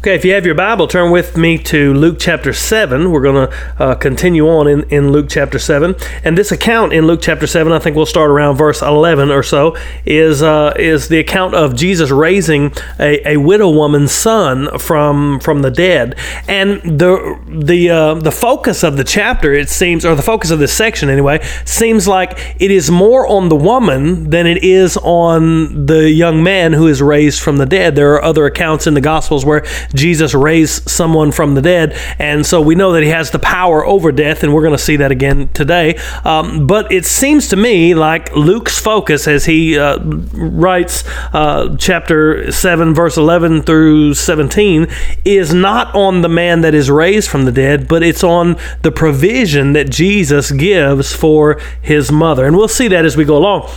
Okay, if you have your Bible, turn with me to Luke chapter 7. We're going to uh, continue on in, in Luke chapter 7. And this account in Luke chapter 7, I think we'll start around verse 11 or so, is, uh, is the account of Jesus raising a, a widow woman's son from, from the dead. And the, the, uh, the focus of the chapter, it seems, or the focus of this section anyway, seems like it is more on the woman than it is on the young man who is raised from the dead. There are other accounts in the Gospels where Jesus raised someone from the dead. And so we know that he has the power over death, and we're going to see that again today. Um, but it seems to me like Luke's focus as he uh, writes uh, chapter 7, verse 11 through 17, is not on the man that is raised from the dead, but it's on the provision that Jesus gives for his mother. And we'll see that as we go along.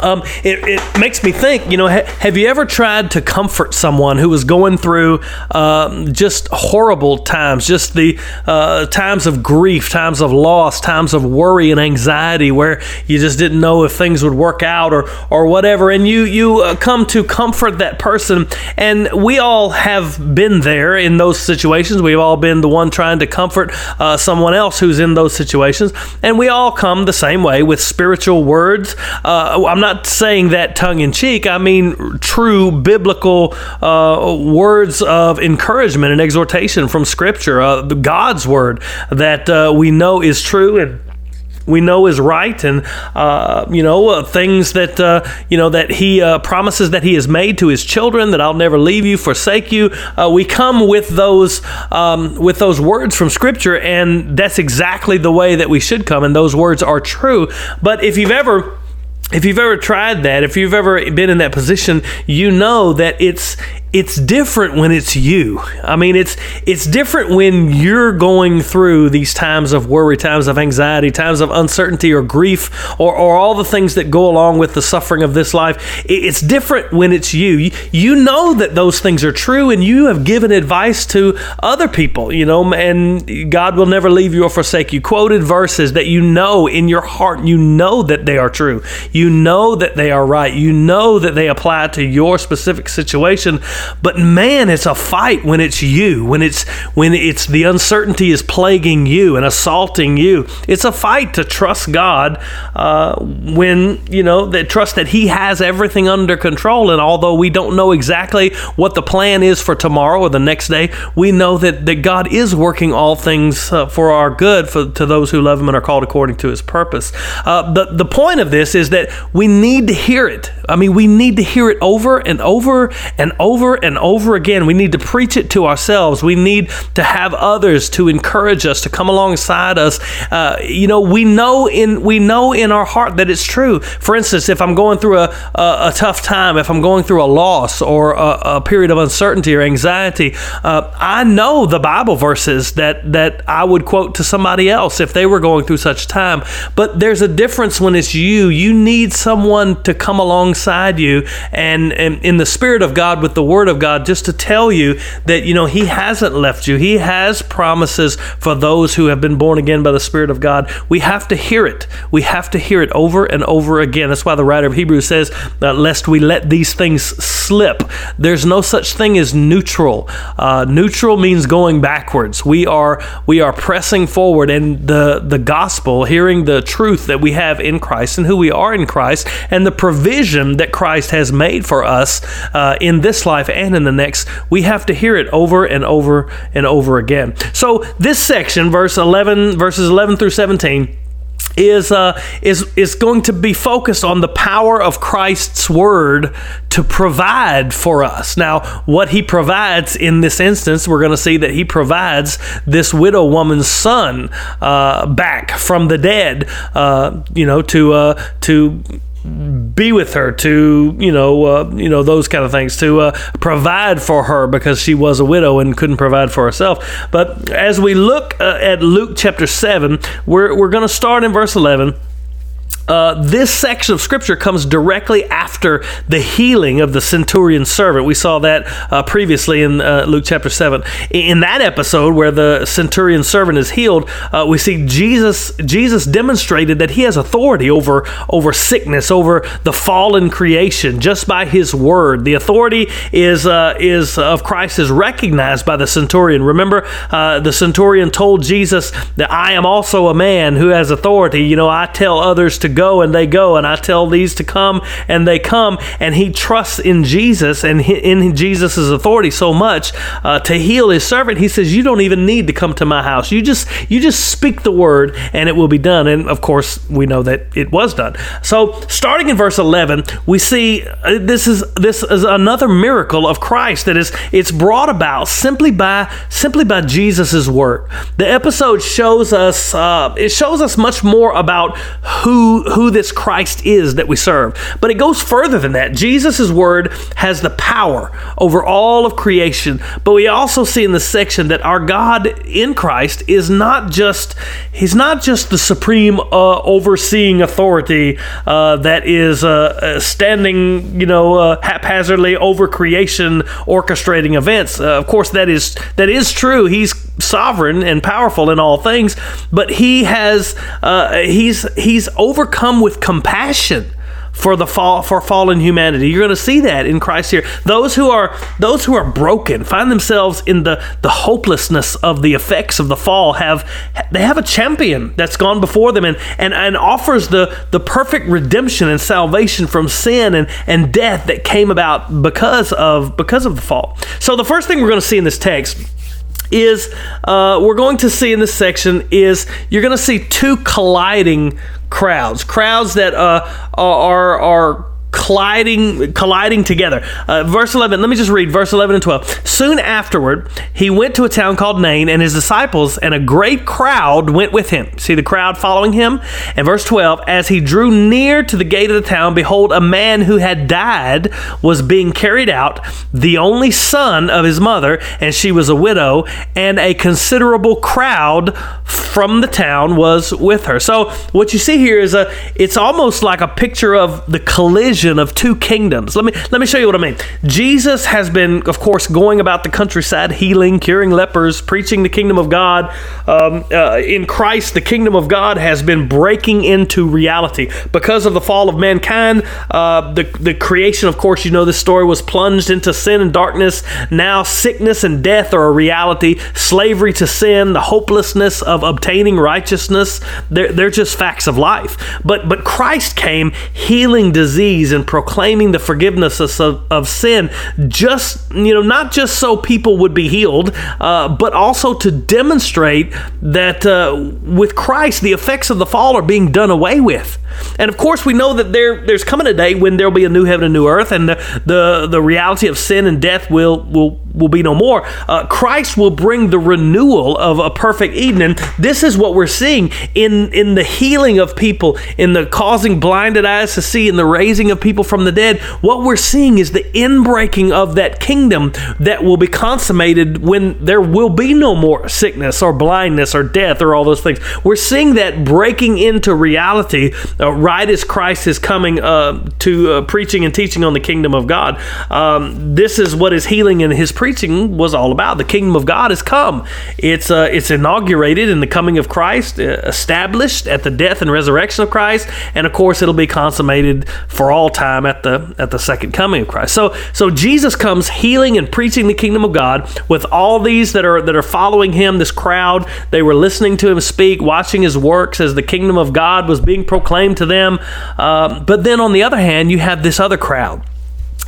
Um, it, it, makes me think, you know, ha- have you ever tried to comfort someone who was going through um, just horrible times, just the uh, times of grief, times of loss, times of worry and anxiety, where you just didn't know if things would work out or or whatever, and you you uh, come to comfort that person, and we all have been there in those situations. We've all been the one trying to comfort uh, someone else who's in those situations, and we all come the same way with spiritual words. Uh, Not saying that tongue in cheek. I mean true biblical uh, words of encouragement and exhortation from Scripture, uh, God's word that uh, we know is true and we know is right and uh, you know uh, things that uh, you know that he uh, promises that he has made to his children that I'll never leave you forsake you uh, we come with those um, with those words from scripture and that's exactly the way that we should come and those words are true but if you've ever if you've ever tried that, if you've ever been in that position, you know that it's it's different when it's you. I mean, it's it's different when you're going through these times of worry, times of anxiety, times of uncertainty or grief, or, or all the things that go along with the suffering of this life. It's different when it's you. you. Know that those things are true, and you have given advice to other people. You know, and God will never leave you or forsake you. Quoted verses that you know in your heart, you know that they are true. You know that they are right. You know that they apply to your specific situation but man, it's a fight when it's you, when it's when it's the uncertainty is plaguing you and assaulting you. It's a fight to trust God uh, when you know that trust that He has everything under control. And although we don't know exactly what the plan is for tomorrow or the next day, we know that that God is working all things uh, for our good for to those who love Him and are called according to His purpose. Uh, the the point of this is that we need to hear it. I mean, we need to hear it over and over and over over and over again. We need to preach it to ourselves. We need to have others to encourage us, to come alongside us. Uh, you know, we know in we know in our heart that it's true. For instance, if I'm going through a, a, a tough time, if I'm going through a loss or a, a period of uncertainty or anxiety, uh, I know the Bible verses that that I would quote to somebody else if they were going through such time. But there's a difference when it's you. You need someone to come alongside you and, and in the spirit of God with the word Word of God just to tell you that, you know, He hasn't left you. He has promises for those who have been born again by the Spirit of God. We have to hear it. We have to hear it over and over again. That's why the writer of Hebrews says, lest we let these things slip. There's no such thing as neutral. Uh, neutral means going backwards. We are we are pressing forward, and the the gospel, hearing the truth that we have in Christ and who we are in Christ, and the provision that Christ has made for us uh, in this life and in the next, we have to hear it over and over and over again. So this section, verse 11, verses 11 through 17, is uh, is is going to be focused on the power of Christ's word to provide for us. Now, what he provides in this instance, we're going to see that he provides this widow woman's son uh, back from the dead. Uh, you know, to uh, to be with her to you know uh, you know those kind of things to uh, provide for her because she was a widow and couldn't provide for herself. But as we look uh, at Luke chapter 7 we're, we're going to start in verse 11 uh, this section of scripture comes directly after the healing of the centurion servant. We saw that uh, previously in uh, Luke chapter 7. In that episode where the centurion servant is healed, uh, we see Jesus Jesus demonstrated that he has authority over, over sickness, over the fallen creation, just by his word. The authority is, uh, is of Christ is recognized by the centurion. Remember, uh, the centurion told Jesus that I am also a man who has authority. You know, I tell others to go and they go, and I tell these to come and they come. And he trusts in Jesus and in Jesus' authority so much uh, to heal his servant. He says, "You don't even need to come to my house. You just you just speak the word, and it will be done." And of course, we know that it was done. So, starting in verse eleven, we see uh, this is this is another miracle of Christ that is it's brought about simply by simply by Jesus' work. The episode shows us uh, it shows us much more about who who this Christ is that we serve, but it goes further than that. Jesus' word has the power over all of creation, but we also see in this section that our God in Christ is not just he's not just the supreme uh, overseeing authority uh, that is uh, uh standing you know uh, haphazardly over creation orchestrating events. Uh, of course, that is that is true. He's sovereign and powerful in all things, but he has he's he's overcome with compassion for the fall for fallen humanity. You're going to see that in Christ here. Those who are those who are broken find themselves in the the hopelessness of the effects of the fall have they have a champion that's gone before them and and, and offers the the perfect redemption and salvation from sin and and death that came about because of because of the fall. So the first thing we're going to see in this text is uh, we're going to see in this section is you're going to see two colliding crowds, crowds that uh, are are colliding colliding together. Uh, verse 11, let me just read verse 11 and 12. Soon afterward, he went to a town called Nain, and his disciples and a great crowd went with him. See the crowd following him? And verse 12, as he drew near to the gate of the town, behold, a man who had died was being carried out, the only son of his mother, and she was a widow, and a considerable crowd from the town was with her. So what you see here is a it's almost like a picture of the collision vision of two kingdoms. Let me let me show you what I mean. Jesus has been, of course, going about the countryside, healing, curing lepers, preaching the kingdom of God. Um, uh, in Christ, the kingdom of God has been breaking into reality because of the fall of mankind. Uh, the the creation, of course, you know this story was plunged into sin and darkness. Now, sickness and death are a reality. Slavery to sin, the hopelessness of obtaining righteousness, they're, they're just facts of life. But but Christ came healing disease and proclaiming the forgiveness of, of sin, just, you know, not just so people would be healed, uh, but also to demonstrate that uh, with Christ, the effects of the fall are being done away with. And of course, we know that there there's coming a day when there'll be a new heaven and new earth, and the the, the reality of sin and death will will will be no more. Uh, Christ will bring the renewal of a perfect Eden, and this is what we're seeing in in the healing of people, in the causing blinded eyes to see, in the raising of people from the dead. What we're seeing is the inbreaking of that kingdom that will be consummated when there will be no more sickness or blindness or death or all those things. We're seeing that breaking into reality uh, right as Christ is coming uh, to uh, preaching and teaching on the kingdom of God. Um, this is what his healing and his preaching was all about. The kingdom of God has come. It's uh, it's inaugurated in the coming of Christ, uh, established at the death and resurrection of Christ, and of course it'll be consummated for all time at the at the second coming of Christ. So so Jesus comes healing and preaching the kingdom of God with all these that are that are following him. This crowd they were listening to him speak, watching his works as the kingdom of God was being proclaimed to them. Uh, but then on the other hand, you have this other crowd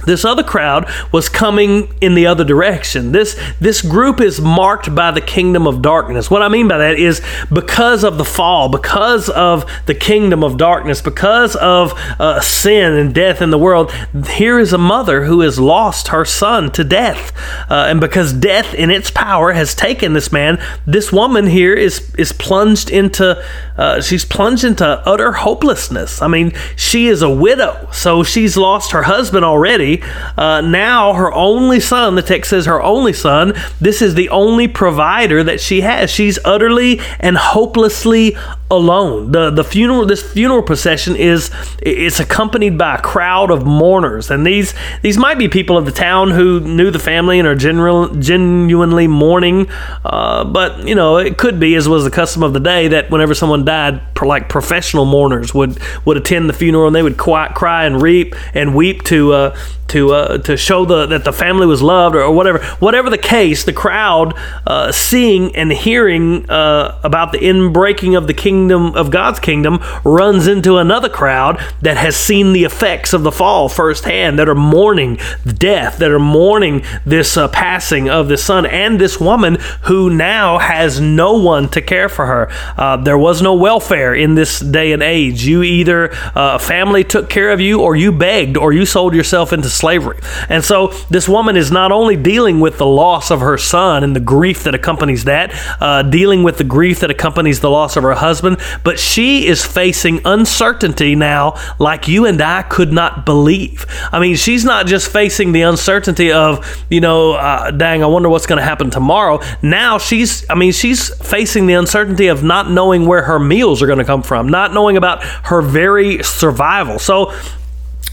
this other crowd was coming in the other direction. This this group is marked by the kingdom of darkness. What I mean by that is because of the fall, because of the kingdom of darkness, because of uh, sin and death in the world. Here is a mother who has lost her son to death, uh, and because death in its power has taken this man, this woman here is is plunged into uh, she's plunged into utter hopelessness. I mean, she is a widow, so she's lost her husband already uh, now, her only son, the text says her only son, this is the only provider that she has. She's utterly and hopelessly alone. The the funeral this funeral procession is it's accompanied by a crowd of mourners, and these these might be people of the town who knew the family and are general, genuinely mourning. Uh, but you know, it could be, as was the custom of the day, that whenever someone died, like professional mourners would would attend the funeral and they would cry, cry and reap and weep to uh, to uh, to show the that the family was loved or, or whatever. Whatever the case, the crowd uh, seeing and hearing uh, about the inbreaking of the kingdom of God's kingdom runs into another crowd that has seen the effects of the fall firsthand, that are mourning death, that are mourning this uh, passing of the son and this woman who now has no one to care for her. Uh, there was no welfare in this day and age. You either uh, a family took care of you, or you begged, or you sold yourself into slavery. And so this woman is not only dealing with the loss of her son and the grief that accompanies that, uh, dealing with the grief that accompanies the loss of her husband, but she is facing uncertainty now like you and I could not believe. I mean, she's not just facing the uncertainty of, you know, uh, dang, I wonder what's going to happen tomorrow. Now she's, I mean, she's facing the uncertainty of not knowing where her meals are going to come from, not knowing about her very survival. So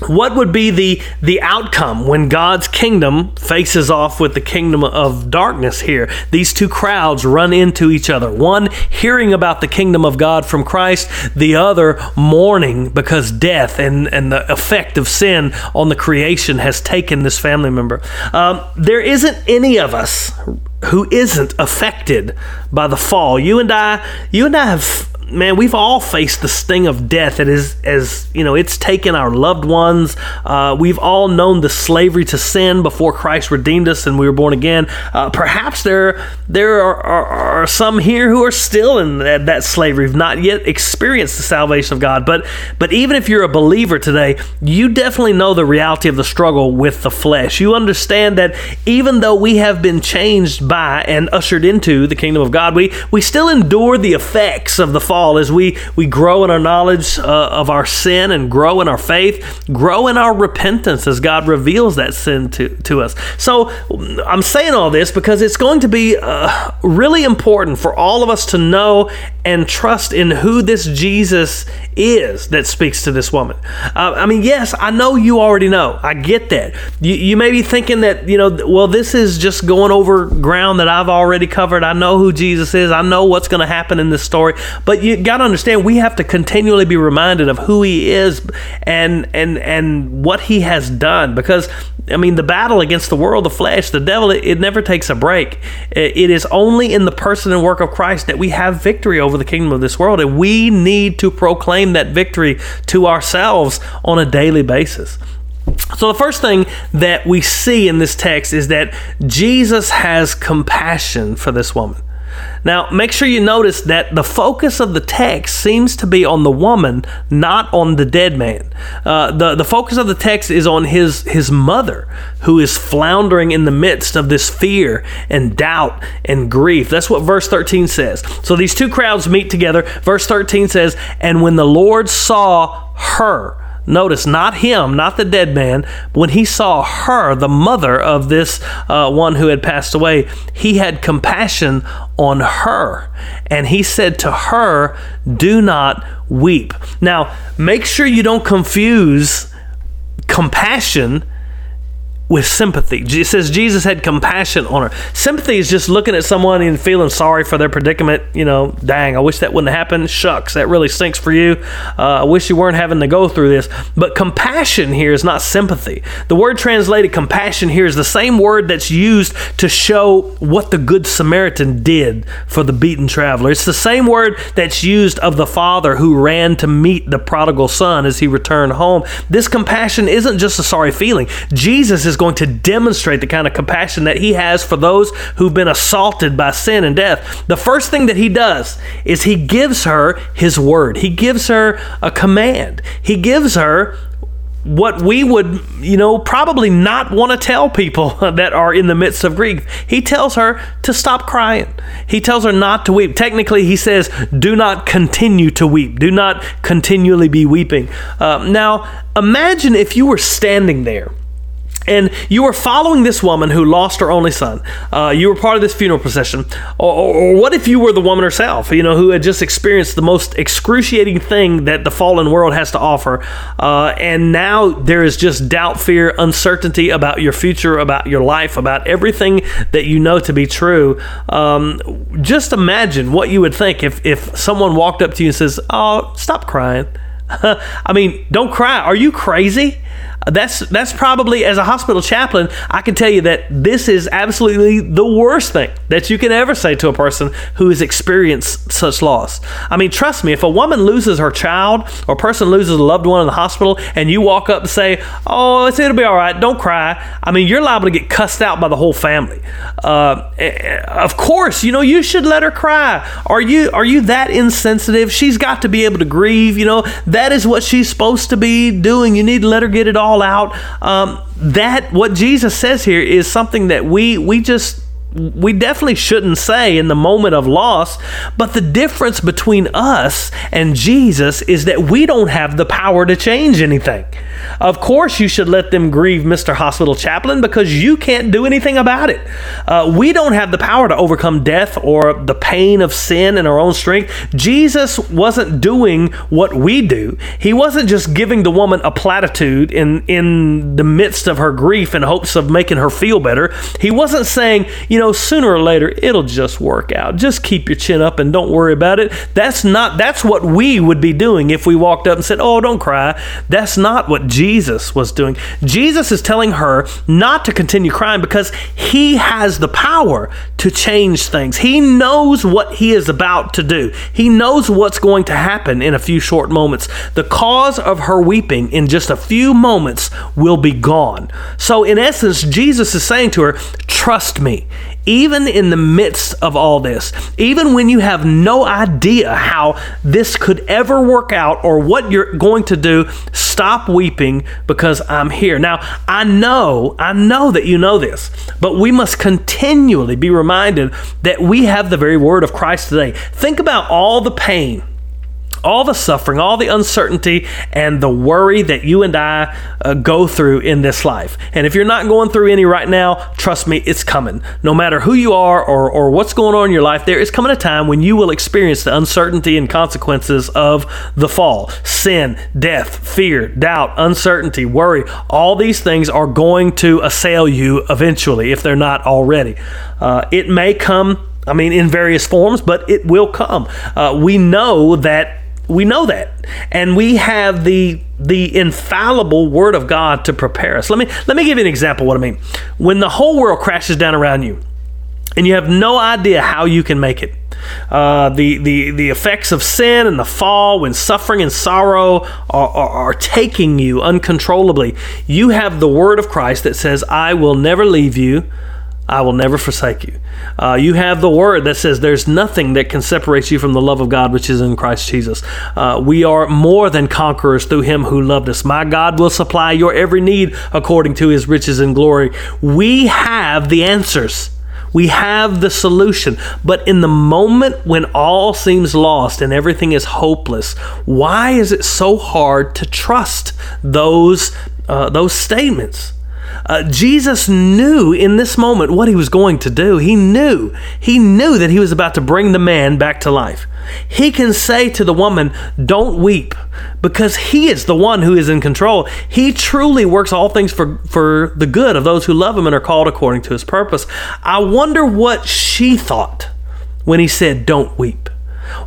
what would be the the outcome when God's kingdom faces off with the kingdom of darkness here? These two crowds run into each other. One hearing about the kingdom of God from Christ, the other mourning because death and, and the effect of sin on the creation has taken this family member. Um, there isn't any of us who isn't affected by the fall. You and I, you and I have man, we've all faced the sting of death. That is, as you know, it's taken our loved ones. Uh, we've all known the slavery to sin before Christ redeemed us and we were born again. Uh, perhaps there there are, are, are, some here who are still in that, that slavery, have not yet experienced the salvation of God. But but even if you're a believer today, you definitely know the reality of the struggle with the flesh. You understand that even though we have been changed by and ushered into the kingdom of God, we we still endure the effects of the fall as we, we grow in our knowledge uh, of our sin and grow in our faith, grow in our repentance as God reveals that sin to, to us. So I'm saying all this because it's going to be uh, really important for all of us to know and trust in who this Jesus is that speaks to this woman. Uh, I mean, yes, I know you already know. I get that. You, you may be thinking that, you know, well, this is just going over ground that I've already covered. I know who Jesus is. I know what's going to happen in this story. But you got to understand, we have to continually be reminded of who he is and, and, and what he has done because I mean, the battle against the world, the flesh, the devil, it, it never takes a break. It, it is only in the person and work of Christ that we have victory over the kingdom of this world. And we need to proclaim that victory to ourselves on a daily basis. So, the first thing that we see in this text is that Jesus has compassion for this woman. Now, make sure you notice that the focus of the text seems to be on the woman, not on the dead man. Uh, the, the focus of the text is on his, his mother, who is floundering in the midst of this fear and doubt and grief. That's what verse 13 says. So these two crowds meet together. Verse 13 says, And when the Lord saw her, Notice, not him, not the dead man. When he saw her, the mother of this uh, one who had passed away, he had compassion on her. And he said to her, Do not weep. Now, make sure you don't confuse compassion with sympathy. It says Jesus had compassion on her. Sympathy is just looking at someone and feeling sorry for their predicament. You know, dang, I wish that wouldn't happen. Shucks, that really stinks for you. Uh, I wish you weren't having to go through this. But compassion here is not sympathy. The word translated compassion here is the same word that's used to show what the Good Samaritan did for the beaten traveler. It's the same word that's used of the father who ran to meet the prodigal son as he returned home. This compassion isn't just a sorry feeling. Jesus is going to demonstrate the kind of compassion that he has for those who've been assaulted by sin and death. The first thing that he does is he gives her his word, he gives her a command, he gives her what we would, you know, probably not want to tell people that are in the midst of grief. He tells her to stop crying. He tells her not to weep. Technically, he says, do not continue to weep. Do not continually be weeping. Uh, now, imagine if you were standing there and you were following this woman who lost her only son. Uh, you were part of this funeral procession, or, or, or, what if you were the woman herself? You know, who had just experienced the most excruciating thing that the fallen world has to offer, uh, and now there is just doubt, fear, uncertainty about your future, about your life, about everything that you know to be true. Um, just imagine what you would think if if someone walked up to you and says, "Oh, stop crying." I mean, don't cry. Are you crazy? That's that's probably as a hospital chaplain, I can tell you that this is absolutely the worst thing that you can ever say to a person who has experienced such loss. I mean, trust me, if a woman loses her child or a person loses a loved one in the hospital and you walk up and say, "Oh, it'll be all right, don't cry," I mean, you're liable to get cussed out by the whole family. Uh, eh, of course, you know you should let her cry. Are you are you that insensitive? She's got to be able to grieve. You know that is what she's supposed to be doing. You need to let her get it all out. Um, that what Jesus says here is something that we we just we definitely shouldn't say in the moment of loss, but the difference between us and Jesus is that we don't have the power to change anything. Of course, you should let them grieve Mr. Hospital Chaplain because you can't do anything about it. Uh, we don't have the power to overcome death or the pain of sin in our own strength. Jesus wasn't doing what we do. He wasn't just giving the woman a platitude in, in the midst of her grief in hopes of making her feel better. He wasn't saying, you know, sooner or later it'll just work out. Just keep your chin up and don't worry about it. That's not that's what we would be doing if we walked up and said, "Oh, don't cry." That's not what Jesus was doing. Jesus is telling her not to continue crying because he has the power to change things. He knows what he is about to do. He knows what's going to happen in a few short moments. The cause of her weeping in just a few moments will be gone. So in essence, Jesus is saying to her, "Trust me even in the midst of all this, even when you have no idea how this could ever work out or what you're going to do, stop weeping because I'm here. Now, I know, I know that you know this, but we must continually be reminded that we have the very word of Christ today. Think about all the pain all the suffering, all the uncertainty, and the worry that you and I uh, go through in this life. And if you're not going through any right now, trust me, it's coming. No matter who you are or, or what's going on in your life, there is coming a time when you will experience the uncertainty and consequences of the fall. Sin, death, fear, doubt, uncertainty, worry, all these things are going to assail you eventually if they're not already. Uh, it may come I mean, in various forms, but it will come. Uh, we know that we know that. And we have the the infallible word of God to prepare us. Let me let me give you an example what I mean. When the whole world crashes down around you and you have no idea how you can make it. Uh, the, the, the effects of sin and the fall, when suffering and sorrow are, are, are taking you uncontrollably, you have the word of Christ that says, I will never leave you I will never forsake you. Uh, you have the word that says there's nothing that can separate you from the love of God which is in Christ Jesus. Uh, we are more than conquerors through him who loved us. My God will supply your every need according to his riches and glory. We have the answers. We have the solution. But in the moment when all seems lost and everything is hopeless, why is it so hard to trust those, uh, those statements? Uh, Jesus knew in this moment what he was going to do. He knew. He knew that he was about to bring the man back to life. He can say to the woman, Don't weep, because he is the one who is in control. He truly works all things for, for the good of those who love him and are called according to his purpose. I wonder what she thought when he said, Don't weep.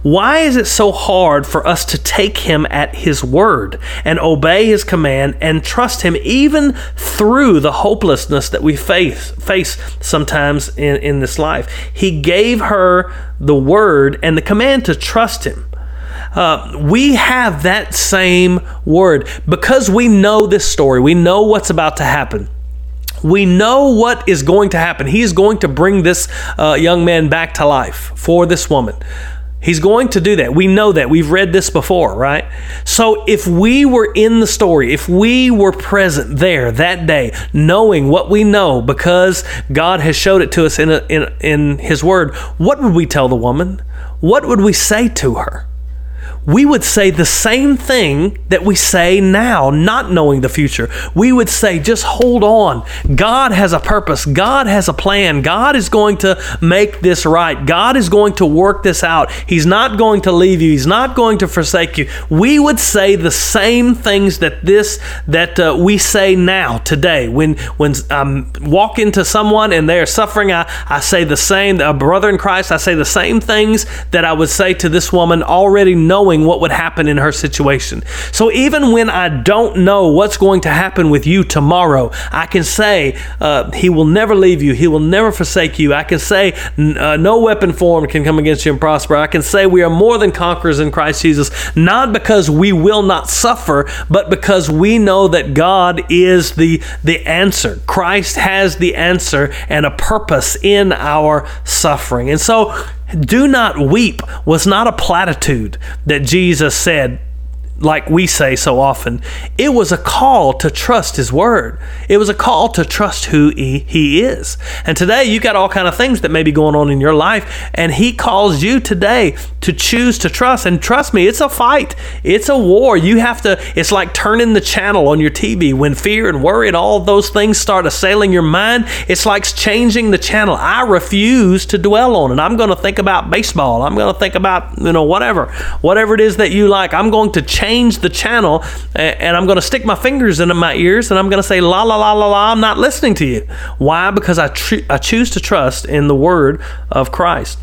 Why is it so hard for us to take him at his word and obey his command and trust him even through the hopelessness that we face, face sometimes in, in this life? He gave her the word and the command to trust him. Uh, we have that same word because we know this story. We know what's about to happen. We know what is going to happen. He is going to bring this uh, young man back to life for this woman. He's going to do that. We know that. We've read this before, right? So if we were in the story, if we were present there that day, knowing what we know because God has showed it to us in, a, in, in His Word, what would we tell the woman? What would we say to her? We would say the same thing that we say now, not knowing the future. We would say, just hold on. God has a purpose. God has a plan. God is going to make this right. God is going to work this out. He's not going to leave you. He's not going to forsake you. We would say the same things that this that uh, we say now today. When when I um, walk into someone and they are suffering, I, I say the same. A brother in Christ, I say the same things that I would say to this woman already knowing what would happen in her situation. So even when I don't know what's going to happen with you tomorrow, I can say, uh, He will never leave you, He will never forsake you. I can say, uh, No weapon formed can come against you and prosper. I can say, We are more than conquerors in Christ Jesus, not because we will not suffer, but because we know that God is the, the answer. Christ has the answer and a purpose in our suffering. And so, do not weep was not a platitude that Jesus said like we say so often. It was a call to trust His Word. It was a call to trust who He, he is. And today you got all kind of things that may be going on in your life, and He calls you today to choose to trust. And trust me, it's a fight. It's a war. You have to. It's like turning the channel on your TV when fear and worry and all those things start assailing your mind. It's like changing the channel. I refuse to dwell on it. I'm going to think about baseball. I'm going to think about you know whatever, whatever it is that you like. I'm going to change change the channel and I'm going to stick my fingers in my ears and I'm going to say, la, la, la, la, la, I'm not listening to you. Why? Because I, tr- I choose to trust in the word of Christ.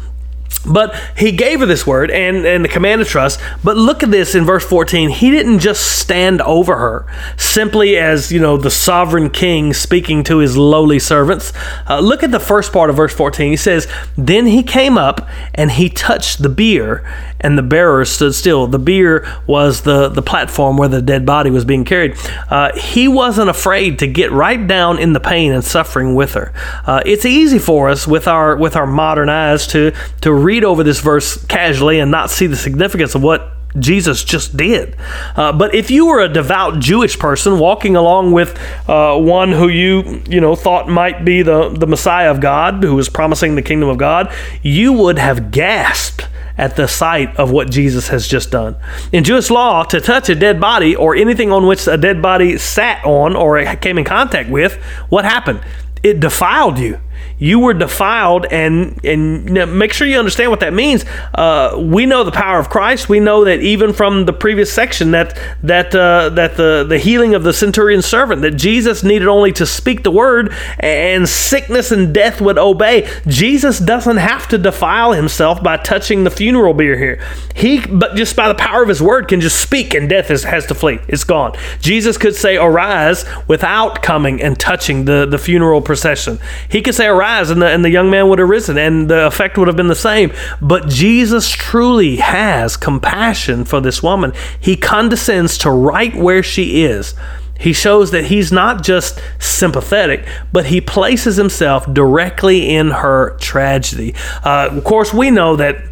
But he gave her this word and, and the command of trust. But look at this in verse 14. He didn't just stand over her simply as, you know, the sovereign king speaking to his lowly servants. Uh, look at the first part of verse 14. He says, Then he came up and he touched the bier, and the bearers stood still. The bier was the, the platform where the dead body was being carried. Uh, he wasn't afraid to get right down in the pain and suffering with her. Uh, it's easy for us with our with our modern eyes to to read over this verse casually and not see the significance of what Jesus just did. Uh, but if you were a devout Jewish person walking along with uh, one who you you know thought might be the the Messiah of God, who was promising the kingdom of God, you would have gasped at the sight of what Jesus has just done. In Jewish law, to touch a dead body or anything on which a dead body sat on or came in contact with, what happened? It defiled you you were defiled and and make sure you understand what that means. Uh, we know the power of christ. We know that even from the previous section that that uh, that the the healing of the centurion servant that jesus needed only to speak the word and sickness and death would obey. Jesus doesn't have to defile himself by touching the funeral bier here. He but just by the power of his word can just speak and death is, has to flee. It's gone. Jesus could say arise without coming and touching the the funeral procession. He could say arise and the, and the young man would have risen, and the effect would have been the same. But Jesus truly has compassion for this woman. He condescends to right where she is. He shows that he's not just sympathetic, but he places himself directly in her tragedy. Uh, of course, we know that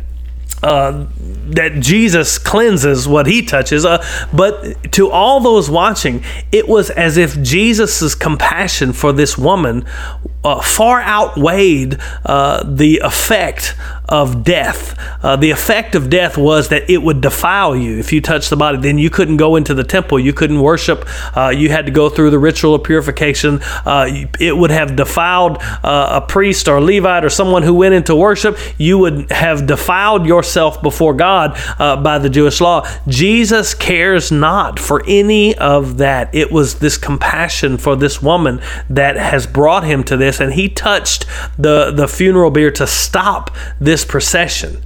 uh, that Jesus cleanses what he touches. Uh, but to all those watching, it was as if Jesus' compassion for this woman uh, far outweighed uh, the effect of death. Uh, the effect of death was that it would defile you if you touched the body. Then you couldn't go into the temple. You couldn't worship. You had to go through the ritual of purification. It would have defiled a priest or a Levite or someone who went into worship. You would have defiled yourself before God uh, by the Jewish law. Jesus cares not for any of that. It was this compassion for this woman that has brought him to this, and he touched the the funeral bier to stop this procession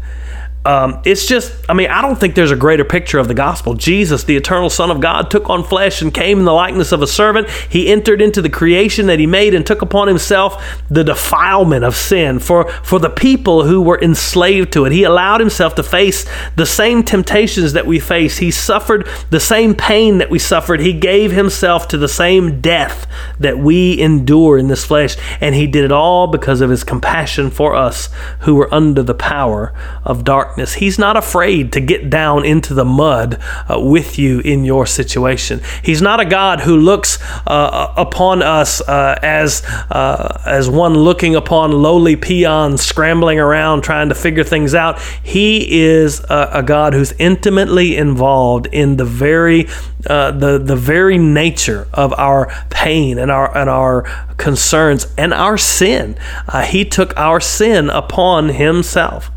um, it's just, I mean, I don't think there's a greater picture of the gospel. Jesus, the eternal Son of God, took on flesh and came in the likeness of a servant. He entered into the creation that he made and took upon himself the defilement of sin for, for the people who were enslaved to it. He allowed himself to face the same temptations that we face. He suffered the same pain that we suffered. He gave himself to the same death that we endure in this flesh. And he did it all because of his compassion for us who were under the power of darkness darkness, He's not afraid to get down into the mud uh, with you in your situation. He's not a God who looks uh, upon us uh, as uh, as one looking upon lowly peons scrambling around trying to figure things out. He is a, a God who's intimately involved in the very uh, the the very nature of our pain and our and our concerns and our sin. Uh, he took our sin upon himself.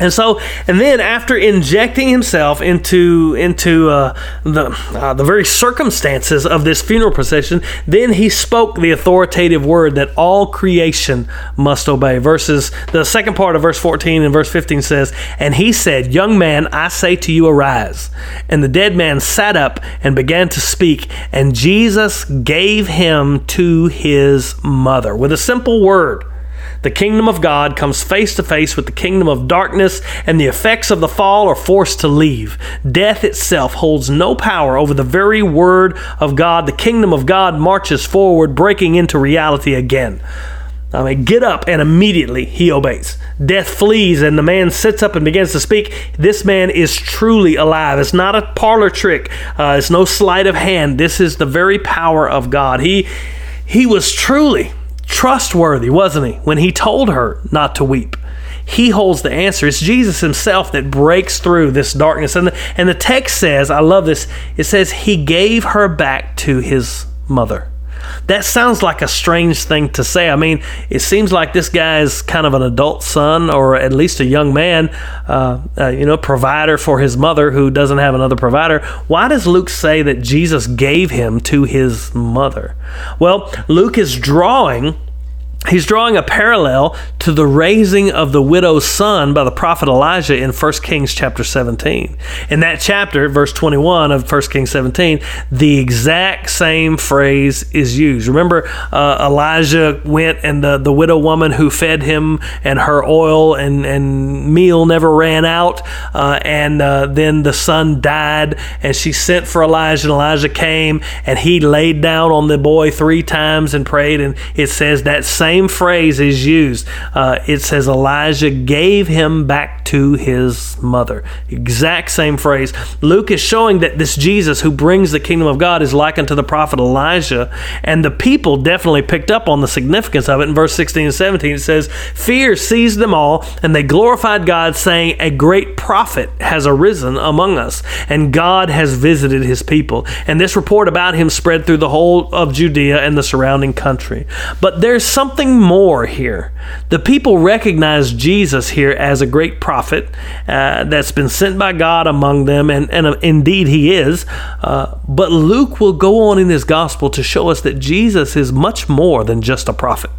And so, and then after injecting himself into into uh, the uh, the very circumstances of this funeral procession, then he spoke the authoritative word that all creation must obey. Verses the second part of verse fourteen and verse fifteen says, "And he said, Young man, I say to you, arise." And the dead man sat up and began to speak, and Jesus gave him to his mother with a simple word. The kingdom of God comes face to face with the kingdom of darkness, and the effects of the fall are forced to leave. Death itself holds no power over the very word of God. The kingdom of God marches forward, breaking into reality again. I mean, get up, and immediately he obeys. Death flees, and the man sits up and begins to speak. This man is truly alive. It's not a parlor trick. Uh, it's no sleight of hand. This is the very power of God. He he was truly trustworthy, wasn't he, when he told her not to weep? He holds the answer. It's Jesus himself that breaks through this darkness. And the, and the text says, I love this, it says, He gave her back to his mother. That sounds like a strange thing to say. I mean, it seems like this guy is kind of an adult son, or at least a young man, uh, uh, you know, provider for his mother who doesn't have another provider. Why does Luke say that Jesus gave him to his mother? Well, Luke is drawing he's drawing a parallel to the raising of the widow's son by the prophet Elijah in 1 Kings chapter 17. In that chapter, verse 21 of 1 Kings 17, the exact same phrase is used. Remember, uh, Elijah went and the, the widow woman who fed him and her oil and, and meal never ran out. Uh, and uh, then the son died, and she sent for Elijah, and Elijah came, and he laid down on the boy three times and prayed. And it says that same same phrase is used. Uh, it says Elijah gave him back to his mother. Exact same phrase. Luke is showing that this Jesus who brings the kingdom of God is likened to the prophet Elijah, and the people definitely picked up on the significance of it. In verse 16 and 17, it says, Fear seized them all, and they glorified God, saying, A great prophet has arisen among us, and God has visited his people. And this report about him spread through the whole of Judea and the surrounding country. But there's something something more here. The people recognize Jesus here as a great prophet uh, that's been sent by God among them, and, and uh, indeed he is. Uh, but Luke will go on in his gospel to show us that Jesus is much more than just a prophet.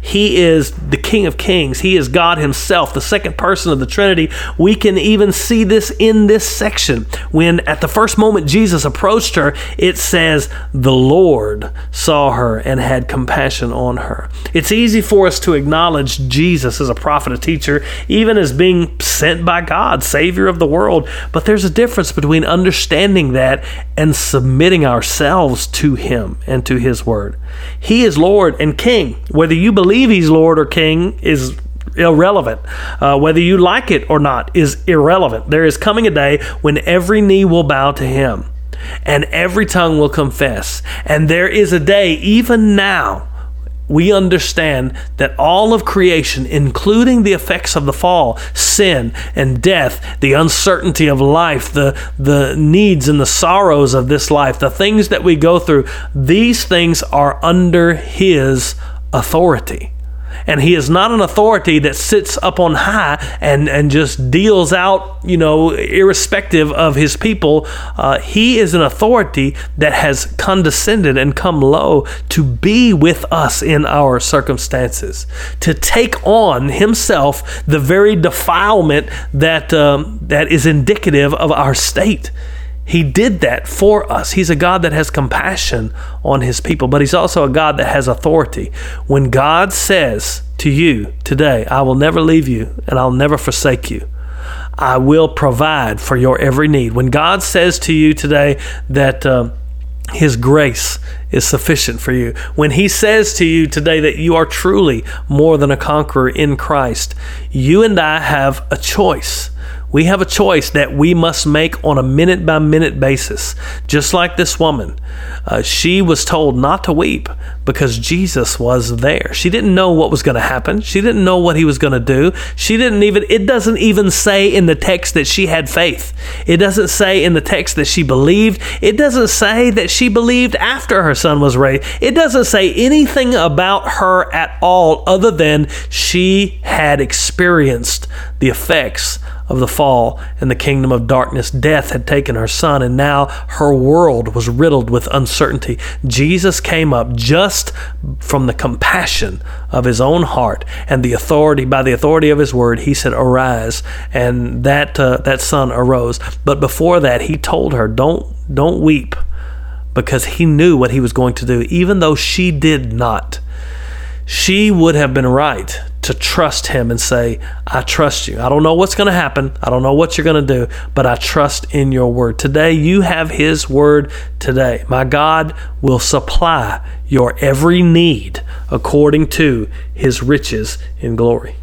He is the King of Kings. He is God Himself, the second person of the Trinity. We can even see this in this section. When at the first moment Jesus approached her, it says, The Lord saw her and had compassion on her. It's easy for us to acknowledge Jesus as a prophet, a teacher, even as being sent by God, Savior of the world. But there's a difference between understanding that and submitting ourselves to Him and to His Word. He is Lord and King, whether you believe he's Lord or King is irrelevant. Uh, whether you like it or not is irrelevant. There is coming a day when every knee will bow to him and every tongue will confess. And there is a day, even now, we understand that all of creation, including the effects of the fall, sin and death, the uncertainty of life, the, the needs and the sorrows of this life, the things that we go through, these things are under His authority. And he is not an authority that sits up on high and, and just deals out, you know, irrespective of his people. Uh, he is an authority that has condescended and come low to be with us in our circumstances, to take on himself the very defilement that, um, that is indicative of our state. He did that for us. He's a God that has compassion on his people, but he's also a God that has authority. When God says to you today, I will never leave you and I'll never forsake you. I will provide for your every need. When God says to you today that uh, his grace is sufficient for you. When He says to you today that you are truly more than a conqueror in Christ, you and I have a choice. We have a choice that we must make on a minute by minute basis. Just like this woman, uh, she was told not to weep because Jesus was there. She didn't know what was going to happen. She didn't know what he was going to do. She didn't even, it doesn't even say in the text that she had faith. It doesn't say in the text that she believed. It doesn't say that she believed after her son was raised. It doesn't say anything about her at all other than she had experienced the effects of the fall and the kingdom of darkness. Death had taken her son, and now her world was riddled with uncertainty. Jesus came up just from the compassion of his own heart and the authority, by the authority of his word, he said, Arise. And that, uh, that son arose. But before that, he told her, Don't, don't weep because he knew what he was going to do, even though she did not. She would have been right to trust him and say, I trust you. I don't know what's going to happen. I don't know what you're going to do, but I trust in your word. Today, you have his word today. My God will supply your every need according to his riches in glory.